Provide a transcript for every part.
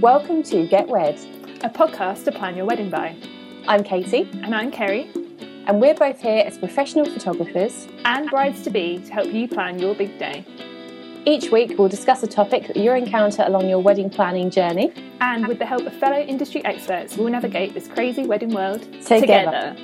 Welcome to Get Wed, a podcast to plan your wedding by. I'm Katie, And I'm Kerry, and we're both here as professional photographers. and brides to be to help you plan your big day. Each week, we'll discuss a topic that you encounter along your wedding planning journey. And with the help of fellow industry experts, we'll navigate this crazy wedding world Together.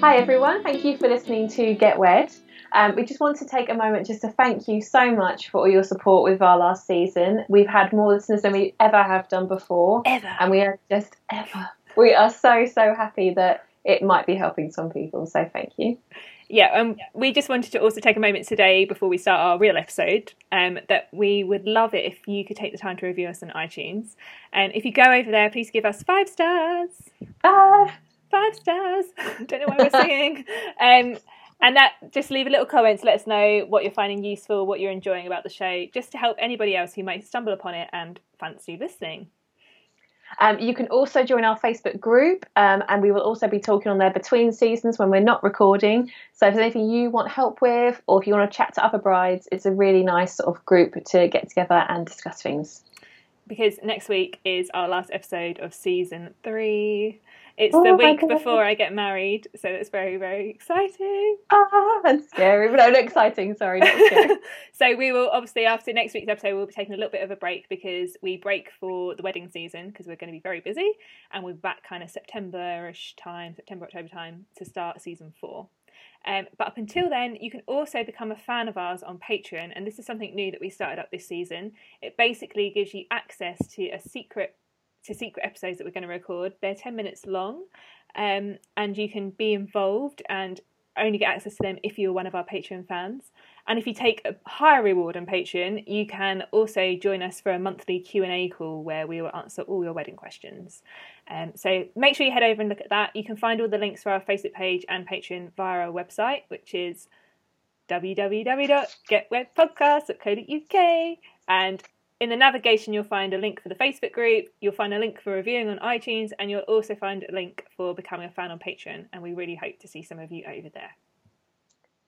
Hi, everyone. Thank you for listening to Get Wed. Um, we just want to take a moment just to thank you so much for all your support with our last season. We've had more listeners than we ever have done before, Ever. and we are just ever. We are so so happy that it might be helping some people. So thank you. Yeah, um, we just wanted to also take a moment today before we start our real episode um, that we would love it if you could take the time to review us on iTunes. And if you go over there, please give us five stars. Ah, Five stars. Don't know why we're singing. Um, and that just leave a little comment to let us know what you're finding useful, what you're enjoying about the show, just to help anybody else who might stumble upon it and fancy listening. Um, you can also join our Facebook group, um, and we will also be talking on there between seasons when we're not recording. So if there's anything you want help with, or if you want to chat to other brides, it's a really nice sort of group to get together and discuss things. Because next week is our last episode of season three. It's Oh the week before I get married, so it's very, very exciting. Ah, and scary, but no, not exciting. Sorry, not scary. so we will obviously after next week's episode we'll be taking a little bit of a break because we break for the wedding season because we're going to be very busy and we're back kind of September-ish time, September October time to start season four. Um, but up until then, you can also become a fan of ours on Patreon, and this is something new that we started up this season. It basically gives you access to a secret to secret episodes that we're going to record. They're ten minutes long, um, and you can be involved and only get access to them if you're one of our Patreon fans. And if you take a higher reward on Patreon, you can also join us for a monthly Q and A call where we will answer all your wedding questions. Um, so make sure you head over and look at that. You can find all the links for our Facebook page and Patreon via our website, which is www.getwedpodcast.co.uk. And in the navigation, you'll find a link for the Facebook group, you'll find a link for reviewing on iTunes, and you'll also find a link for becoming a fan on Patreon. And we really hope to see some of you over there.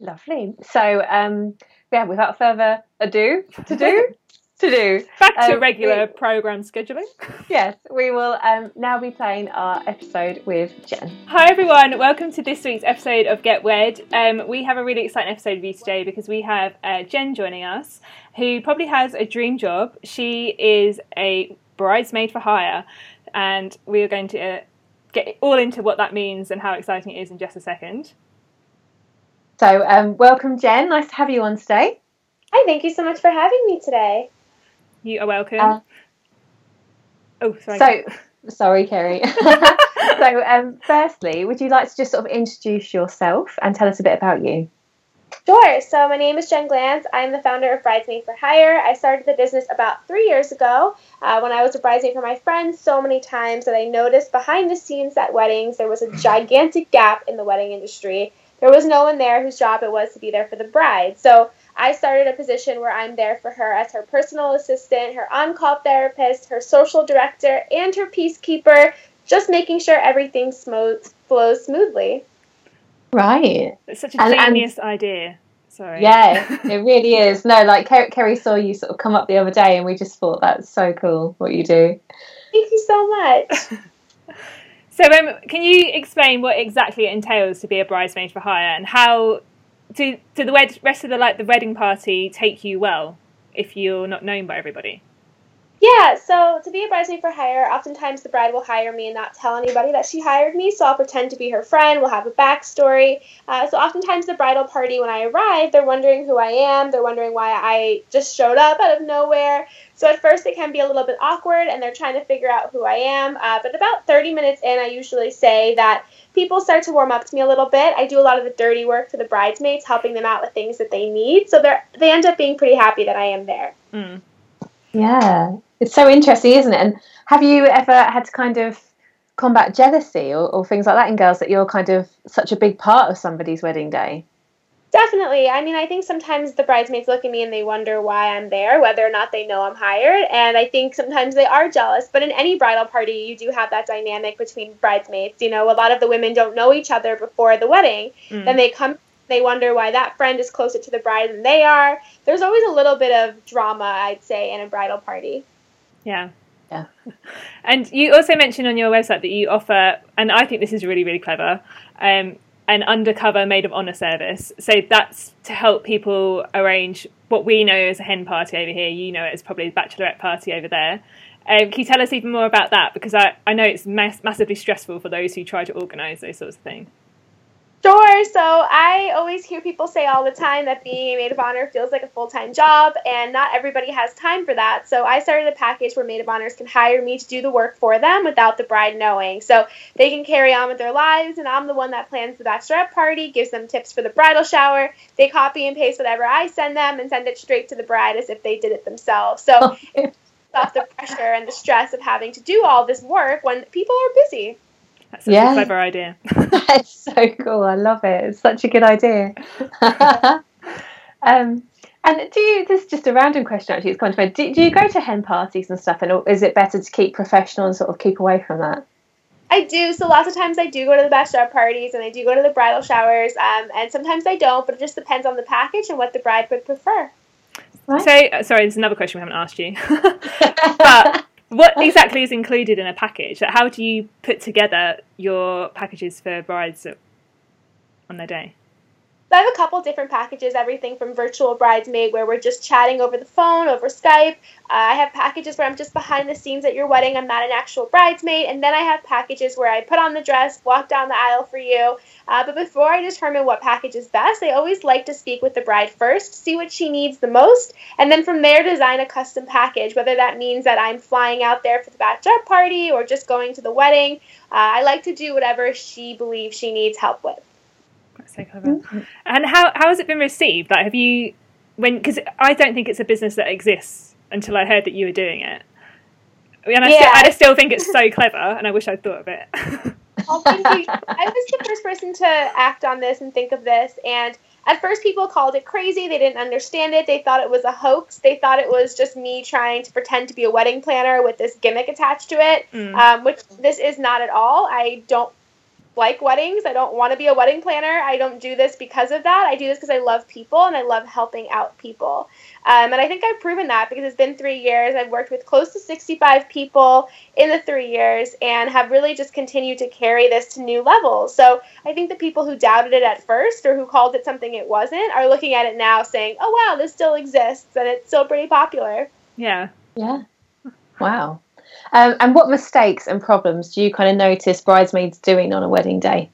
Lovely. So, um, yeah, without further ado, to do, to do. Back to Um, regular we- program scheduling. Yes, we will um, now be playing our episode with Jen. Hi everyone, welcome to this week's episode of Get Wed. Um, we have a really exciting episode for you today because we have uh, Jen joining us, who probably has a dream job. She is a bridesmaid for hire, and we are going to uh, get all into what that means and how exciting it is in just a second. So, um, welcome, Jen. Nice to have you on today. Hi, thank you so much for having me today. You are welcome. Uh, oh, sorry. So, sorry, Kerry. so, um, firstly, would you like to just sort of introduce yourself and tell us a bit about you? Sure. So, my name is Jen Glantz. I'm the founder of Bridesmaid for Hire. I started the business about three years ago uh, when I was a bridesmaid for my friends so many times that I noticed behind the scenes at weddings there was a gigantic gap in the wedding industry. There was no one there whose job it was to be there for the bride. So, I started a position where I'm there for her as her personal assistant, her on call therapist, her social director, and her peacekeeper, just making sure everything smooth, flows smoothly. Right. It's such a and- and- genius idea. Sorry. Yeah, it really is. No, like Ker- Kerry saw you sort of come up the other day, and we just thought that's so cool what you do. Thank you so much. So, um, can you explain what exactly it entails to be a bridesmaid for hire, and how do do the rest of the like the wedding party take you well if you're not known by everybody? Yeah, so to be a bridesmaid for hire, oftentimes the bride will hire me and not tell anybody that she hired me. So I'll pretend to be her friend. We'll have a backstory. Uh, so oftentimes the bridal party, when I arrive, they're wondering who I am. They're wondering why I just showed up out of nowhere. So at first it can be a little bit awkward, and they're trying to figure out who I am. Uh, but about 30 minutes in, I usually say that people start to warm up to me a little bit. I do a lot of the dirty work for the bridesmaids, helping them out with things that they need. So they they end up being pretty happy that I am there. Mm. Yeah, it's so interesting, isn't it? And have you ever had to kind of combat jealousy or, or things like that in girls that you're kind of such a big part of somebody's wedding day? Definitely. I mean, I think sometimes the bridesmaids look at me and they wonder why I'm there, whether or not they know I'm hired. And I think sometimes they are jealous. But in any bridal party, you do have that dynamic between bridesmaids. You know, a lot of the women don't know each other before the wedding. Mm. Then they come, they wonder why that friend is closer to the bride than they are. There's always a little bit of drama, I'd say, in a bridal party. Yeah. Yeah. And you also mentioned on your website that you offer, and I think this is really, really clever, um, an undercover maid of honour service. So that's to help people arrange what we know as a hen party over here. You know it as probably a bachelorette party over there. Um, can you tell us even more about that? Because I, I know it's mass- massively stressful for those who try to organise those sorts of things. Sure. So I always hear people say all the time that being a maid of honor feels like a full time job, and not everybody has time for that. So I started a package where maid of honors can hire me to do the work for them without the bride knowing. So they can carry on with their lives, and I'm the one that plans the bachelorette party, gives them tips for the bridal shower. They copy and paste whatever I send them and send it straight to the bride as if they did it themselves. So it's off the pressure and the stress of having to do all this work when people are busy. That's such Yeah. a clever idea. That's so cool. I love it. It's such a good idea. um, and do you? This is just a random question. Actually, it's come to mind. Do, do you go to hen parties and stuff? And is it better to keep professional and sort of keep away from that? I do. So lots of times I do go to the bachelorette parties and I do go to the bridal showers, um, and sometimes I don't. But it just depends on the package and what the bride would prefer. Right. So, sorry, there's another question we haven't asked you. but what exactly is included in a package? Like, How do you put together your packages for brides on their day? So I have a couple different packages, everything from virtual bridesmaid, where we're just chatting over the phone, over Skype. Uh, I have packages where I'm just behind the scenes at your wedding. I'm not an actual bridesmaid. And then I have packages where I put on the dress, walk down the aisle for you. Uh, but before I determine what package is best, I always like to speak with the bride first, see what she needs the most, and then from there design a custom package, whether that means that I'm flying out there for the bachelorette party or just going to the wedding. Uh, I like to do whatever she believes she needs help with. That's so clever. And how how has it been received? Like, have you when because I don't think it's a business that exists until I heard that you were doing it. And I, still, Yeah. I still think it's so clever, and I wish I'd thought of it. Oh, thank you. I was the first person to act on this and think of this. And at first, people called it crazy. They didn't understand it. They thought it was a hoax. They thought it was just me trying to pretend to be a wedding planner with this gimmick attached to it, Mm. um, which this is not at all. I don't like weddings. I don't want to be a wedding planner. I don't do this because of that. I do this because I love people and I love helping out people. Um, and I think I've proven that because it's been three years. I've worked with close to 65 people in the three years and have really just continued to carry this to new levels. So I think the people who doubted it at first or who called it something it wasn't are looking at it now saying, oh, wow, this still exists and it's still pretty popular. yeah. Yeah. Wow. Um, and what mistakes and problems do you kind of notice bridesmaids doing on a wedding day?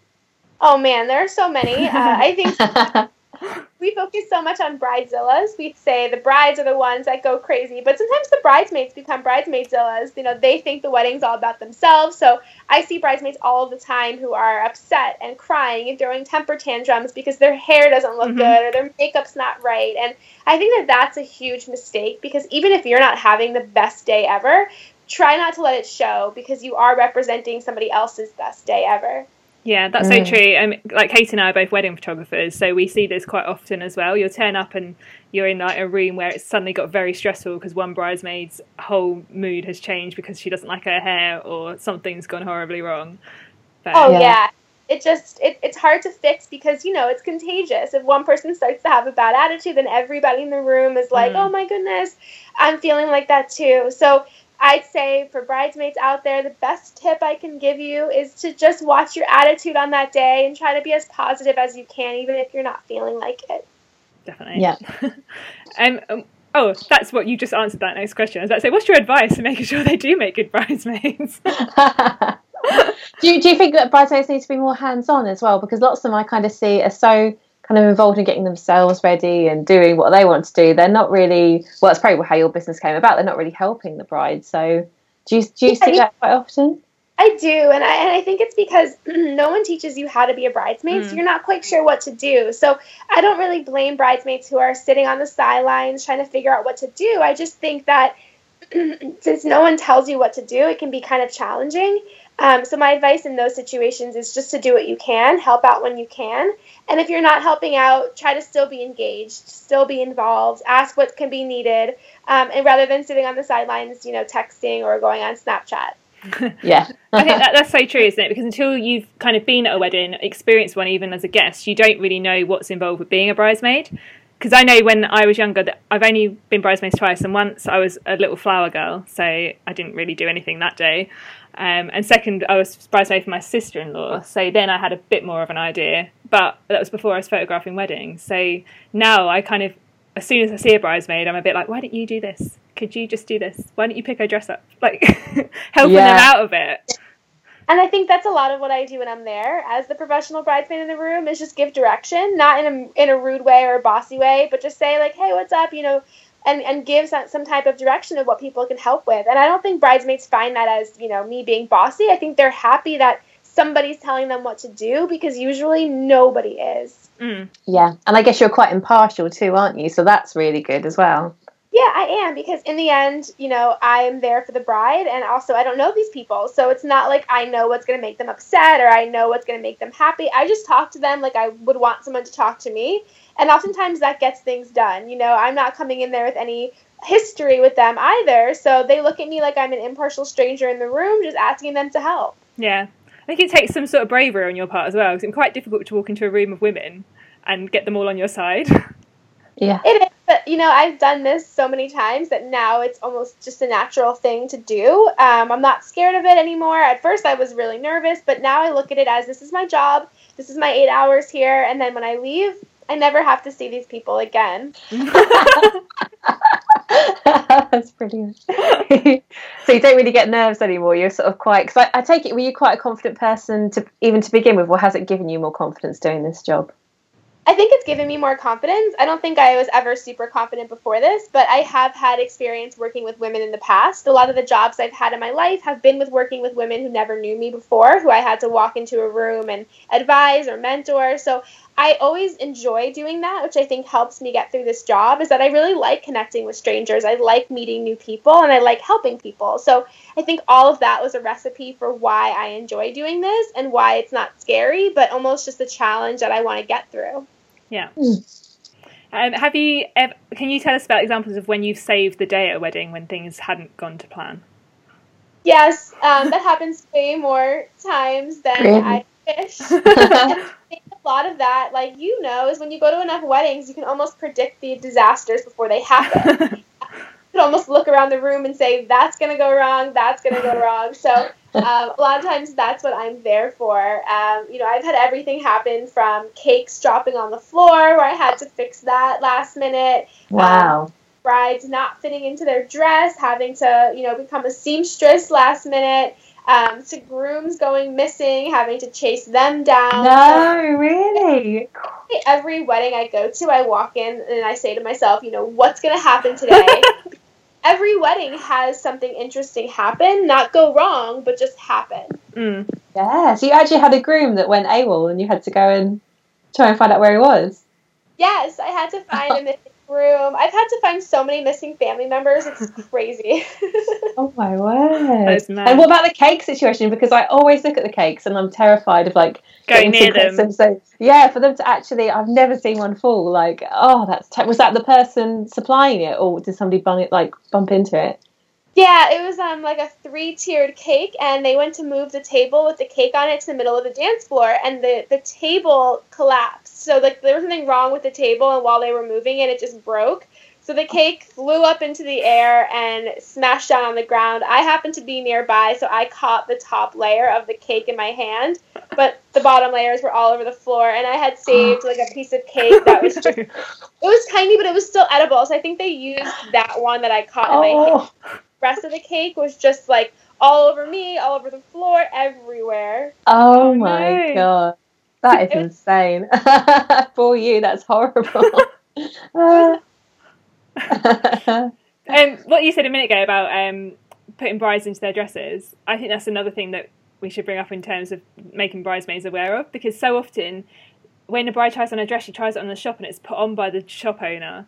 Oh, man, there are so many. Uh, I think we focus so much on bridezillas. We say the brides are the ones that go crazy, but sometimes the bridesmaids become bridesmaidzillas. You know, they think the wedding's all about themselves. So I see bridesmaids all the time who are upset and crying and throwing temper tantrums because their hair doesn't look Mhm. good or their makeup's not right. And I think that that's a huge mistake because even if you're not having the best day ever, try not to let it show because you are representing somebody else's best day ever. Yeah, that's Mm. so true. Um, like Kate and I are both wedding photographers, so we see this quite often as well. You'll turn up and you're in like a room where it's suddenly got very stressful because one bridesmaid's whole mood has changed because she doesn't like her hair or something's gone horribly wrong. But, Oh Yeah. yeah. It just it, it's hard to fix because you know it's contagious. If one person starts to have a bad attitude, then everybody in the room is like, Mm. "Oh my goodness, I'm feeling like that too." So I'd say for bridesmaids out there, the best tip I can give you is to just watch your attitude on that day and try to be as positive as you can, even if you're not feeling like it. definitely. Yeah. um, um, oh, that's what you just answered that next question. I was about to say, what's your advice for making sure they do make good bridesmaids? do, you, do you think that bridesmaids need to be more hands on as well? Because lots of them I kind of see are so kind of involved in getting themselves ready and doing what they want to do. They're not really, well, it's probably how your business came about. They're not really helping the bride. So do you, do you Yeah, see you- that quite often? I do, and I, and I think it's because no one teaches you how to be a bridesmaid, so Mm. you're not quite sure what to do. So I don't really blame bridesmaids who are sitting on the sidelines trying to figure out what to do. I just think that since no one tells you what to do, it can be kind of challenging. Um, so my advice in those situations is just to do what you can, help out when you can, and if you're not helping out, try to still be engaged, still be involved, ask what can be needed, um, and rather than sitting on the sidelines, you know, texting or going on Snapchat. Yeah. I think that, that's so true, isn't it? Because until you've kind of been at a wedding, experienced one even as a guest, you don't really know what's involved with being a bridesmaid. because I know when I was younger that I've only been bridesmaids twice, and once I was a little flower girl, so I didn't really do anything that day. Um, and second, I was bridesmaid for my sister in law, so then I had a bit more of an idea. But that was before I was photographing weddings. So now I kind of, as soon as I see a bridesmaid, I'm a bit like, why don't you do this? Could you just do this? Why don't you pick her dress up? Like helping Yeah. them out of it. And I think that's a lot of what I do when I'm there as the professional bridesmaid in the room is just give direction, not in a in a rude way or a bossy way, but just say like, "Hey, what's up?" you know, and and give some, some type of direction of what people can help with. And I don't think bridesmaids find that as, you know, me being bossy. I think they're happy that somebody's telling them what to do because usually nobody is. Mm. Yeah, and I guess you're quite impartial too, aren't you? So that's really good as well. Yeah, I am because in the end, you know, I'm there for the bride and also I don't know these people. So it's not like I know what's going to make them upset or I know what's going to make them happy. I just talk to them like I would want someone to talk to me. And oftentimes that gets things done. You know, I'm not coming in there with any history with them either. So they look at me like I'm an impartial stranger in the room just asking them to help. Yeah. I think it takes some sort of bravery on your part as well, because it's quite difficult to walk into a room of women and get them all on your side. Yeah. It is, but you know, I've done this so many times that now it's almost just a natural thing to do. Um, I'm not scared of it anymore. At first, I was really nervous, but now I look at it as this is my job. This is my eight hours here, and then when I leave, I never have to see these people again. That's brilliant. so you don't really get nerves anymore. You're sort of quite. Because I, I take it, were you quite a confident person to even to begin with, or has it given you more confidence doing this job? I think it's given me more confidence. I don't think I was ever super confident before this, but I have had experience working with women in the past. A lot of the jobs I've had in my life have been with working with women who never knew me before, who I had to walk into a room and advise or mentor. So I always enjoy doing that, which I think helps me get through this job, is that I really like connecting with strangers. I like meeting new people and I like helping people. So I think all of that was a recipe for why I enjoy doing this and why it's not scary, but almost just a challenge that I want to get through. Yeah. Um, have you ever, can you tell us about examples of when you've saved the day at a wedding when things hadn't gone to plan? Yes, um, that happens way more times than Really? I wish. And I think a lot of that, like you know, is when you go to enough weddings, you can almost predict the disasters before they happen. You can almost look around the room and say, "That's gonna go wrong. That's gonna go wrong." So um, a lot of times, that's what I'm there for. Um, you know, I've had everything happen from cakes dropping on the floor, where I had to fix that last minute Wow. brides not fitting into their dress, having to, you know, become a seamstress last minute, um, to grooms going missing, having to chase them down. no, really. Every wedding I go to, I walk in and I say to myself, you know, what's going to happen today? every wedding has something interesting happen, not go wrong, but just happen. Mm. Yeah. So you actually had a groom that went AWOL, and you had to go and try and find out where he was. Yes, I had to find a missing groom. I've had to find so many missing family members. It's crazy. Oh my word! And what about the cake situation? Because I always look at the cakes and I'm terrified of like Going near too close to them. So yeah, for them to actually, I've never seen one fall. Like, oh, that's te- was that the person supplying it, or did somebody bump it like bump into it? Yeah, it was um like a three tiered cake, and they went to move the table with the cake on it to the middle of the dance floor, and the the table collapsed. So like there was something wrong with the table, and while they were moving it, it just broke. So the cake flew up into the air and smashed down on the ground. I happened to be nearby, so I caught the top layer of the cake in my hand, but the bottom layers were all over the floor, and I had saved like a piece of cake that was just it was tiny, but it was still edible. So I think they used that one that I caught in my hand Oh, rest of the cake was just like all over me, all over the floor, everywhere. oh Oh, my no. god, that is insane. For you, that's horrible. Um, what you said a minute ago about um, putting brides into their dresses, I think that's another thing that we should bring up in terms of making bridesmaids aware of, because so often when a bride tries on a dress, she tries it on the shop and it's put on by the shop owner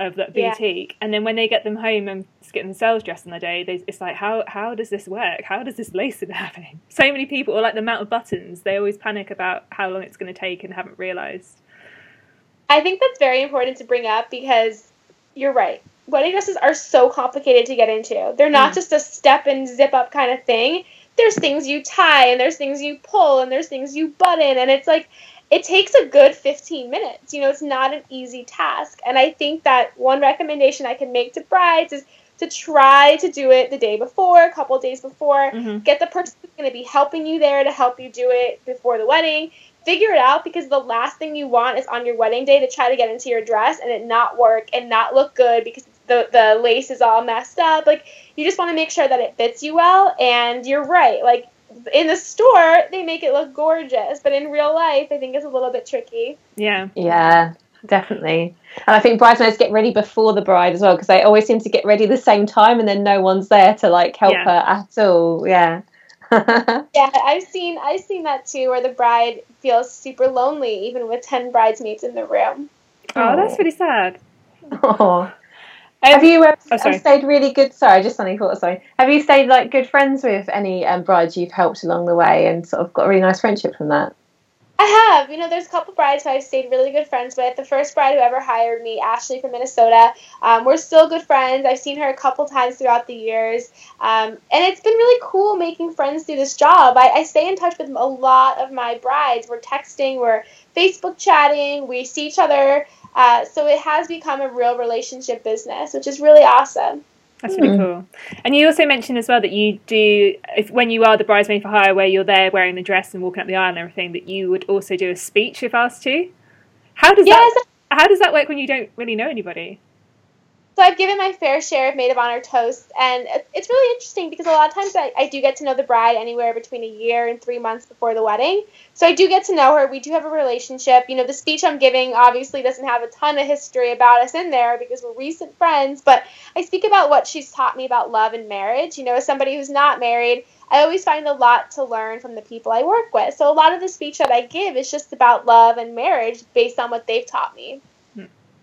of that Yeah. boutique, and then when they get them home and get themselves dressed on the day, they, it's like how how does this work? How does this lacing happening? So many people, or like the amount of buttons, they always panic about how long it's going to take and haven't realised. I think that's very important to bring up because you're right. Wedding dresses are so complicated to get into. They're not Mm. just a step and zip up kind of thing. There's things you tie and there's things you pull and there's things you button and it's like it takes a good 15 minutes. You know, it's not an easy task. And I think that one recommendation I can make to brides is to try to do it the day before, a couple days before. Mm-hmm. Get the person who's going to be helping you there to help you do it before the wedding. Figure it out because the last thing you want is on your wedding day to try to get into your dress and it not work and not look good because the, the lace is all messed up. Like, you just want to make sure that it fits you well. And you're right. Like, in the store, they make it look gorgeous, but in real life, I think it's a little bit tricky. Yeah. Yeah, definitely. And I think bridesmaids get ready before the bride as well because they always seem to get ready the same time and then no one's there to like help Yeah. her at all. Yeah. Yeah, I've seen I've seen that too, where the bride feels super lonely even with ten bridesmaids in the room. Oh, that's really sad. Oh. Have you um, oh, stayed really good? Sorry, I just suddenly thought. Sorry. Have you stayed like good friends with any um, brides you've helped along the way and sort of got a really nice friendship from that? I have. You know, there's a couple brides who I've stayed really good friends with. The first bride who ever hired me, Ashley from Minnesota, um, we're still good friends. I've seen her a couple times throughout the years. Um, and it's been really cool making friends through this job. I, I stay in touch with a lot of my brides. We're texting, we're Facebook chatting, we see each other. Uh, so it has become a real relationship business, which is really awesome. That's really Mm. cool. And you also mentioned as well that you do, if when you are the bridesmaid for hire, where you're there wearing the dress and walking up the aisle and everything, that you would also do a speech if asked to. How does Yes, that? How does that work when you don't really know anybody? So I've given my fair share of maid of honor toasts, and it's really interesting because a lot of times I, I do get to know the bride anywhere between a year and three months before the wedding. So I do get to know her. We do have a relationship. You know, the speech I'm giving obviously doesn't have a ton of history about us in there because we're recent friends, but I speak about what she's taught me about love and marriage. You know, as somebody who's not married, I always find a lot to learn from the people I work with. So a lot of the speech that I give is just about love and marriage based on what they've taught me.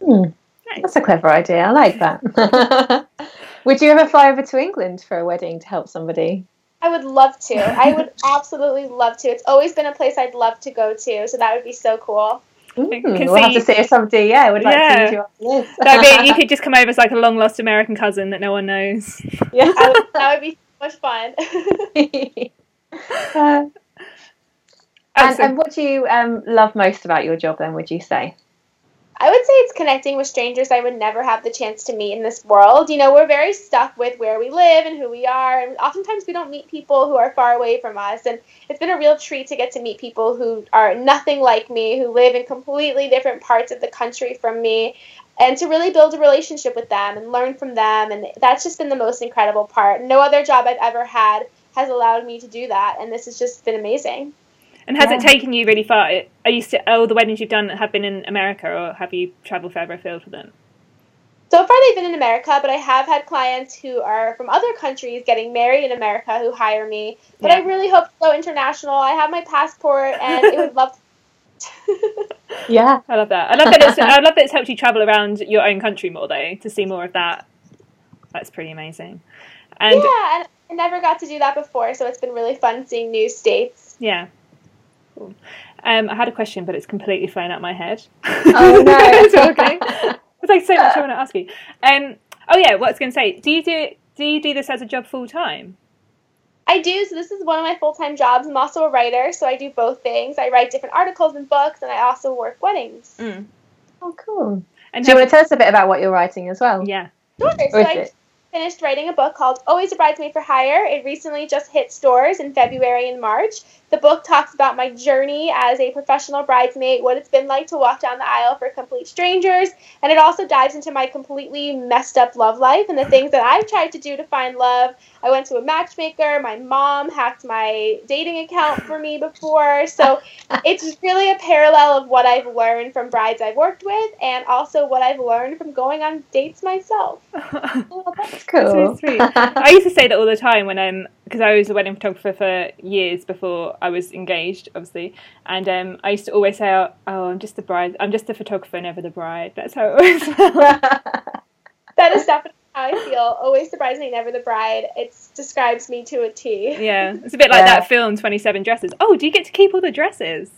Hmm. Nice. That's a clever idea. I like that. Would you ever fly over to England for a wedding to help somebody? I would love to. I would absolutely love to. It's always been a place I'd love to go to, so that would be so cool. Mm, we'll have to see if somebody, yeah, would like Yeah. to meet you after this. That'd be, you could just come over as like a long lost American cousin that no one knows. yeah. Would, that would be so much fun. Uh, and, and what do you um, love most about your job then, would you say? I would say it's connecting with strangers I would never have the chance to meet in this world. You know, we're very stuck with where we live and who we are, and oftentimes we don't meet people who are far away from us. And it's been a real treat to get to meet people who are nothing like me, who live in completely different parts of the country from me, and to really build a relationship with them and learn from them. And that's just been the most incredible part. No other job I've ever had has allowed me to do that, and this has just been amazing. And has it taken you really far? Are you still, all the weddings you've done have been in America, or have you travelled further afield with them? So far, they've been in America, but I have had clients who are from other countries getting married in America who hire me. But I really hope to go international. I have my passport, and it would love. Yeah. I love that. I love that. It's, I love that it's helped you travel around your own country more, though, to see more of that. That's pretty amazing. And yeah, and I never got to do that before, so it's been really fun seeing new states. Yeah. Cool. Um, I had a question, but it's completely flown out my head. Oh, no. it's okay. There's like so much I want to ask you. Um, oh yeah, what I was going to say. Do you do do you do this as a job full time? I do, so this is one of my full time jobs. I'm also a writer, so I do both things. I write different articles and books, and I also work weddings. Mm. Oh, cool. And Do you want to tell us a bit about what you're writing as well? yeah. Sure. So I it? Finished writing a book called Always a Bridesmaid for Hire. It recently just hit stores in February and March. The book talks about my journey as a professional bridesmaid, what it's been like to walk down the aisle for complete strangers, and it also dives into my completely messed up love life and the things that I've tried to do to find love. I went to a matchmaker. My mom hacked my dating account for me before. So it's really a parallel of what I've learned from brides I've worked with and also what I've learned from going on dates myself. Oh, that's That's cool. really sweet. I used to say that all the time when I'm, because I was a wedding photographer for years before I was engaged, obviously, and um I used to always say, "Oh, I'm just the bride. I'm just the photographer, never the bride." That's how it always felt. That is definitely how I feel. Always the bridesmaid, never the bride. It describes me to a T. yeah, it's a bit like Yeah. that film, Twenty Seven Dresses. Oh, do you get to keep all the dresses?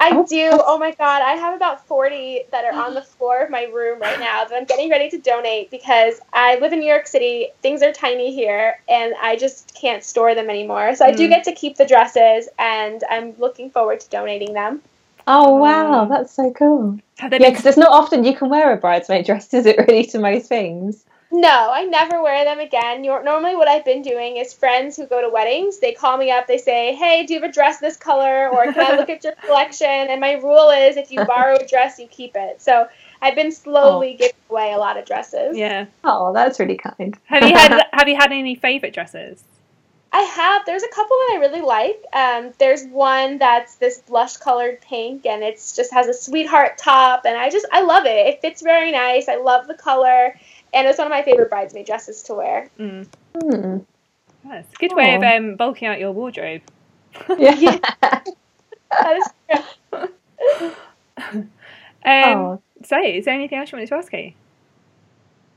I Oh. do. Oh my god, I have about 40 that are on the floor of my room right now that I'm getting ready to donate because I live in New York City. Things are tiny here and I just can't store them anymore. So I do Mm. get to keep the dresses and I'm looking forward to donating them. Oh wow, that's so cool. Have they Yeah, been because it's not often you can wear a bridesmaid dress, is it really, to most things? No, I never wear them again. Nor- Normally, what I've been doing is friends who go to weddings, they call me up, they say, Hey, do you have a dress this color? Or can I look at your collection? And my rule is if you borrow a dress, you keep it. So I've been slowly giving away a lot of dresses. Yeah. Oh, that's really kind. Have you had Have you had any favorite dresses? I have. There's a couple that I really like. Um, there's one that's this blush colored pink, and it's just has a sweetheart top, and I just I love it. It fits very nice. I love the color, and it's one of my favorite bridesmaid dresses to wear. Mm. Hmm. That's a good way of um, bulking out your wardrobe. Yeah. That is true. Um, oh. So, is there anything else you wanted to ask, Kate?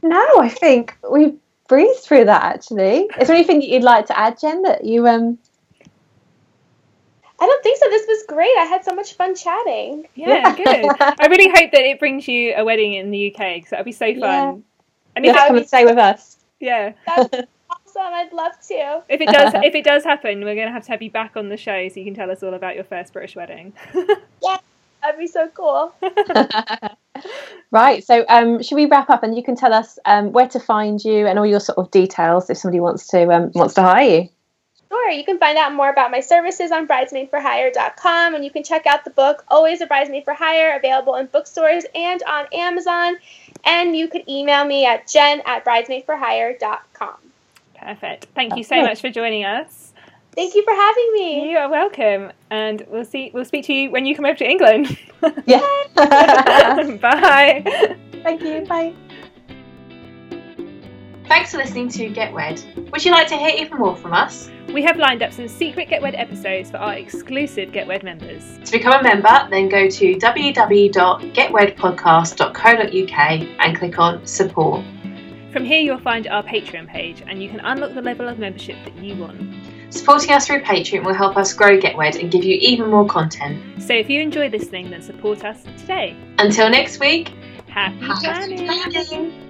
No, I think we breezed through that. Actually, is there anything that you'd like to add, Jen? That you um. I don't think so. This was great. I had so much fun chatting. Yeah, good. I really hope that it brings you a wedding in the UK because that would be so fun. Yeah. And You if have to come and stay with us. yeah, That's awesome. I'd love to. if it does, if it does happen, we're going to have to have you back on the show so you can tell us all about your first British wedding. Yeah, that'd be so cool. right. So, um, should we wrap up and you can tell us um, where to find you and all your sort of details if somebody wants to um, wants to hire you. Sure. You can find out more about my services on bridesmaidforhire.com, and you can check out the book Always a Bridesmaid for Hire, available in bookstores and on Amazon. And you could email me at jen at bridesmaidforhire.com. Perfect. Thank you so much for joining us. Thank you for having me. You are welcome, and we'll see. We'll speak to you when you come over to England. Yeah. Bye. Thank you. Bye. Thanks for listening to Get Wed. Would you like to hear even more from us? We have lined up some secret Get Wed episodes for our exclusive Get Wed members. To become a member, then go to www.getwedpodcast.co.uk and click on support. From here, you'll find our Patreon page, and you can unlock the level of membership that you want. Supporting us through Patreon will help us grow Get Wed and give you even more content. So if you enjoy listening, then support us today. Until next week, Happy happy planning! planning!